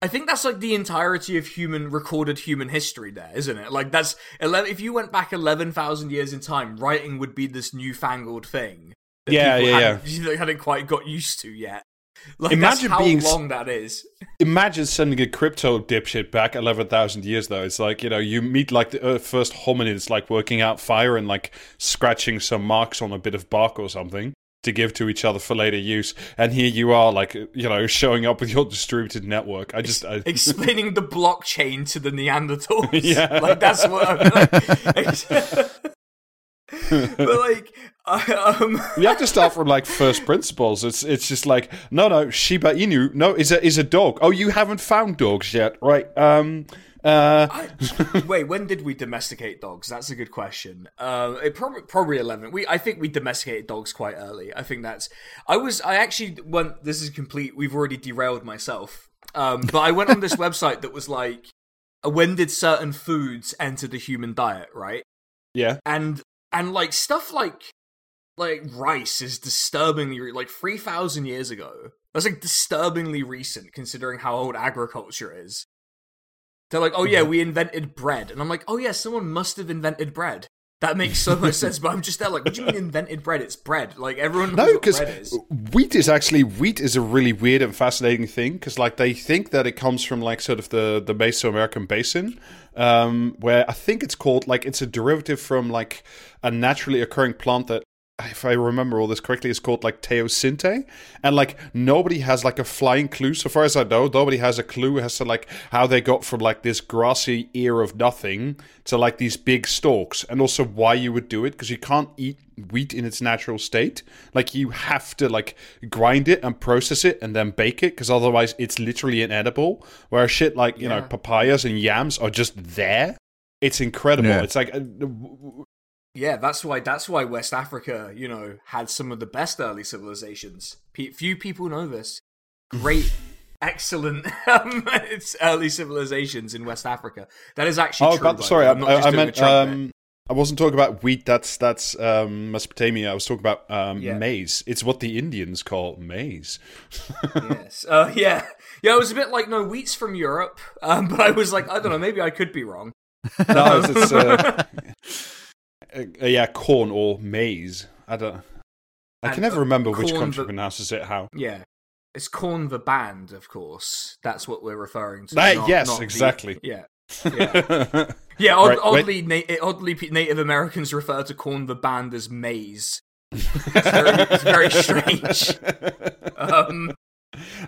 I think that's like the entirety of human recorded human history there, isn't it? Like that's 11 if you went back 11,000 years in time, writing would be this newfangled thing. that Yeah, people yeah, hadn't, yeah. hadn't quite got used to yet. Like Imagine that's how being long that is. Imagine sending a crypto dipshit back 11,000 years, though. It's like, you know, you meet like the uh, first hominids, like working out fire and like scratching some marks on a bit of bark or something to give to each other for later use. And here you are, like, you know, showing up with your distributed network. I just. I, Explaining the blockchain to the Neanderthals. Yeah. Like that's what I'm But like I, um you have to start from like first principles. It's it's just like no no Shiba Inu no is a is a dog. Oh, you haven't found dogs yet, right? Um, uh, I- wait, when did we domesticate dogs? That's a good question. Um, it probably probably eleven. We I think we domesticated dogs quite early. I think that's. I was I actually went. This is complete. We've already derailed myself. Um, but I went on this website that was like, uh, when did certain foods enter the human diet? Right, yeah. and and like stuff like like rice is disturbingly re- like three thousand years ago. That's like disturbingly recent considering how old agriculture is. They're like, oh yeah, Mm-hmm. we invented bread, and I'm like, oh yeah, someone must have invented bread. That makes so much sense. But I'm just there like, what do you mean invented bread? It's bread. Like everyone knows No, because wheat is actually wheat is a really weird and fascinating thing because like they think that it comes from like sort of the the Mesoamerican basin, um, where I think it's called like it's a derivative from like a naturally occurring plant that. If I remember all this correctly, is called like teosinte, and like nobody has like a flying clue, so far as I know, nobody has a clue as to like how they got from like this grassy ear of nothing to like these big stalks, and also why you would do it because you can't eat wheat in its natural state. Like you have to like grind it and process it and then bake it because otherwise it's literally inedible. Whereas shit like you know papayas and yams are just there. It's incredible. Yeah. It's like uh, w- Yeah, that's why that's why West Africa, you know, had some of the best early civilizations. Pe- few people know this. Great, excellent um, it's early civilizations in West Africa. That is actually oh, true. by sorry. I'm I, I meant um, I wasn't talking about wheat. That's that's um, Mesopotamia. I was talking about um, Yeah. maize. It's what the Indians call maize. yes. Uh, yeah. Yeah, I was a bit like, no, wheat's from Europe. Um, but I was like, I don't know, maybe I could be wrong. no, it's, it's uh, uh, yeah, corn or maize. I don't. I And, can never uh, remember which country the- pronounces it how. Yeah. It's Korn the band, of course. That's what we're referring to. Ah, not- yes, not the- exactly. yeah. Yeah. Yeah, odd, Right, oddly, na- oddly, Native Americans refer to Korn the band as maize. It's very, it's very strange. Um,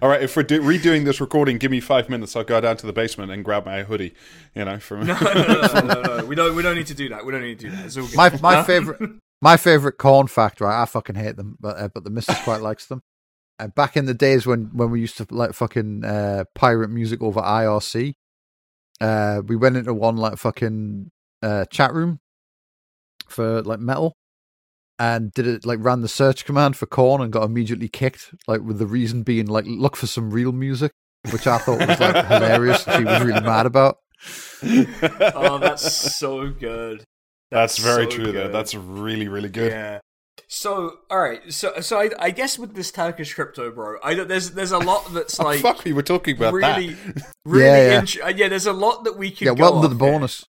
All right, if we're do- redoing this recording, give me five minutes. I'll go down to the basement and grab my hoodie. You know, from no, no, no, no, no, no. We don't. We don't need to do that. We don't need to do that. It's all good. My my favorite my favorite Korn fact, right? I fucking hate them, but uh, but the missus quite likes them. And back in the days when when we used to like fucking uh, pirate music over IRC, uh, we went into one like fucking uh, chat room for like metal, and did it like ran the search command for Korn and got immediately kicked, like with the reason being like look for some real music, which I thought was like hilarious. She was really mad about. Oh, that's so good. That's very so true. There, good. that's really, really good. Yeah. So, all right. So, so I, I guess with this Turkish crypto, bro, I there's there's a lot that's Oh, like fuck, we were talking about really, that. really, Yeah, yeah. int- uh, yeah. There's a lot that we can. Yeah, go welcome to off the here. bonus.